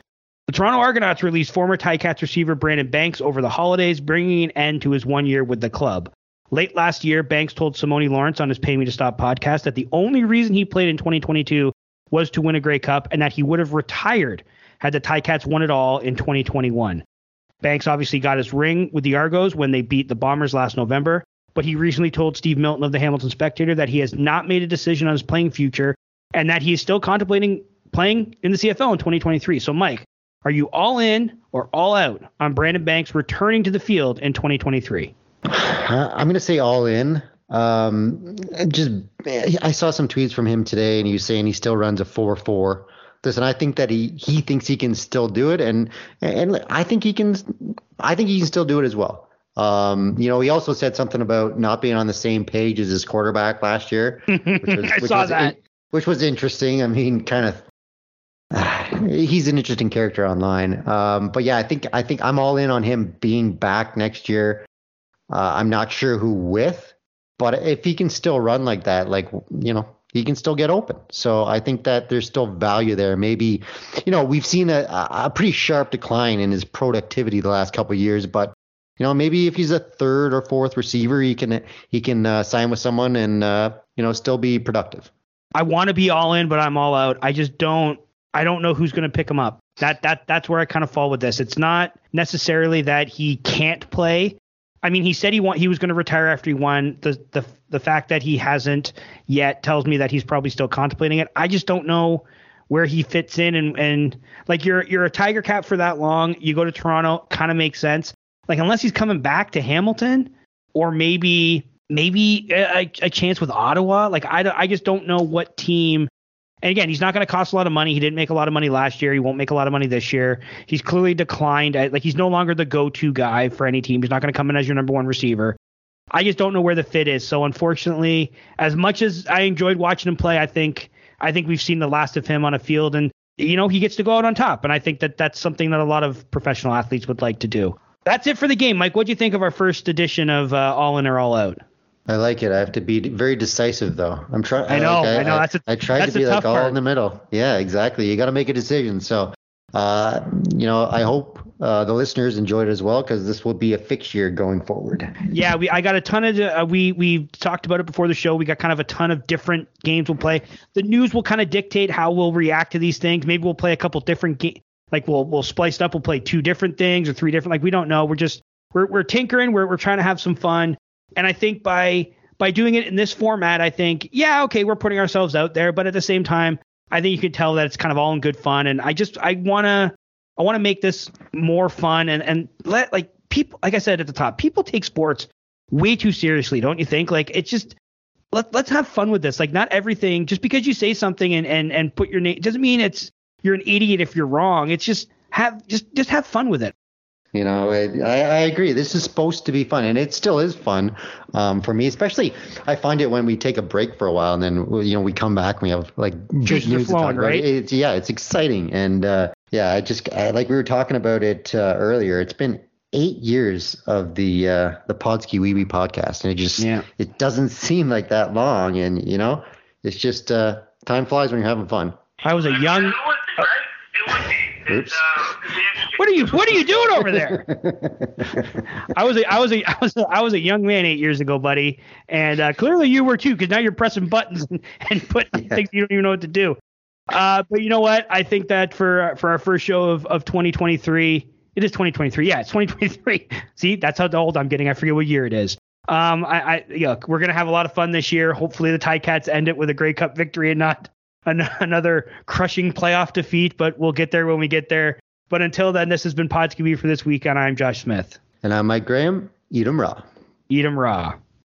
The Toronto Argonauts released former Ticats receiver Brandon Banks over the holidays, bringing an end to his one year with the club. Late last year, Banks told Simoni Lawrence on his Pay Me to Stop podcast that the only reason he played in 2022 was to win a Grey Cup and that he would have retired had the Ticats won it all in 2021. Banks obviously got his ring with the Argos when they beat the Bombers last November, but he recently told Steve Milton of the Hamilton Spectator that he has not made a decision on his playing future and that he is still contemplating playing in the CFL in 2023. So, Mike, are you all in or all out on Brandon Banks returning to the field in 2023? Uh, I'm going to say all in. Um, just I saw some tweets from him today, and he was saying he still runs a four four. Listen, I think that he he thinks he can still do it, and and I think he can. I think he can still do it as well. Um, you know, he also said something about not being on the same page as his quarterback last year. Which was, I which saw was, that. Which was interesting. I mean, kind of. Uh, he's an interesting character online. Um, but yeah, I think I think I'm all in on him being back next year. Uh, I'm not sure who with, but if he can still run like that, like you know, he can still get open. So I think that there's still value there. Maybe, you know, we've seen a, a pretty sharp decline in his productivity the last couple years, but you know, maybe if he's a third or fourth receiver, he can he can uh, sign with someone and uh, you know still be productive. I want to be all in, but I'm all out. I just don't. I don't know who's going to pick him up. That that that's where I kind of fall with this. It's not necessarily that he can't play. I mean, he said he want he was going to retire after he won. The the the fact that he hasn't yet tells me that he's probably still contemplating it. I just don't know where he fits in and and like you're you're a Tiger Cat for that long. You go to Toronto, kind of makes sense. Like unless he's coming back to Hamilton or maybe maybe a, a chance with Ottawa. Like I, I just don't know what team. And again, he's not going to cost a lot of money. He didn't make a lot of money last year. He won't make a lot of money this year. He's clearly declined. Like he's no longer the go-to guy for any team. He's not going to come in as your number one receiver. I just don't know where the fit is. So unfortunately, as much as I enjoyed watching him play, I think I think we've seen the last of him on a field, and you know he gets to go out on top. And I think that that's something that a lot of professional athletes would like to do. That's it for the game, Mike. What do you think of our first edition of uh, All In or All Out? I like it. I have to be very decisive, though. I'm trying. I know. I, like, I, I know. That's a, I tried to be like all in the middle. Yeah, exactly. You got to make a decision. So, uh, you know, I hope uh, the listeners enjoyed it as well because this will be a fixture going forward. Yeah, we I got a ton of uh, we we talked about it before the show. We got kind of a ton of different games we'll play. The news will kind of dictate how we'll react to these things. Maybe we'll play a couple different games like we'll we'll splice it up. We'll play two different things or three different. Like we don't know. We're just we're we're tinkering. We're we're trying to have some fun. And I think by by doing it in this format, I think yeah, okay, we're putting ourselves out there. But at the same time, I think you can tell that it's kind of all in good fun. And I just I wanna I want to make this more fun and and let like people like I said at the top, people take sports way too seriously, don't you think? Like it's just let let's have fun with this. Like not everything just because you say something and and and put your name doesn't mean it's you're an idiot if you're wrong. It's just have just just have fun with it. You know, I, I agree. This is supposed to be fun, and it still is fun um, for me. Especially, I find it when we take a break for a while, and then you know we come back and we have like good news flowing, right? It's, yeah, it's exciting, and uh, yeah, I just I, like we were talking about it uh, earlier. It's been eight years of the uh, the Podski Weeby podcast, and it just yeah. it doesn't seem like that long, and you know, it's just uh, time flies when you're having fun. I was a young Oops. What are you What are you doing over there? I was a I was a I was a, I was a young man eight years ago, buddy, and uh, clearly you were too, because now you're pressing buttons and, and putting things you don't even know what to do. Uh, but you know what? I think that for for our first show of, of 2023, it is 2023. Yeah, it's 2023. See, that's how old I'm getting. I forget what year it is. Um, I, I yeah, we're gonna have a lot of fun this year. Hopefully, the Ticats end it with a Grey Cup victory and not an- another crushing playoff defeat, but we'll get there when we get there. But until then, this has been Podski for this week, and I'm Josh Smith. And I'm Mike Graham. Eat 'em raw. Eat 'em raw.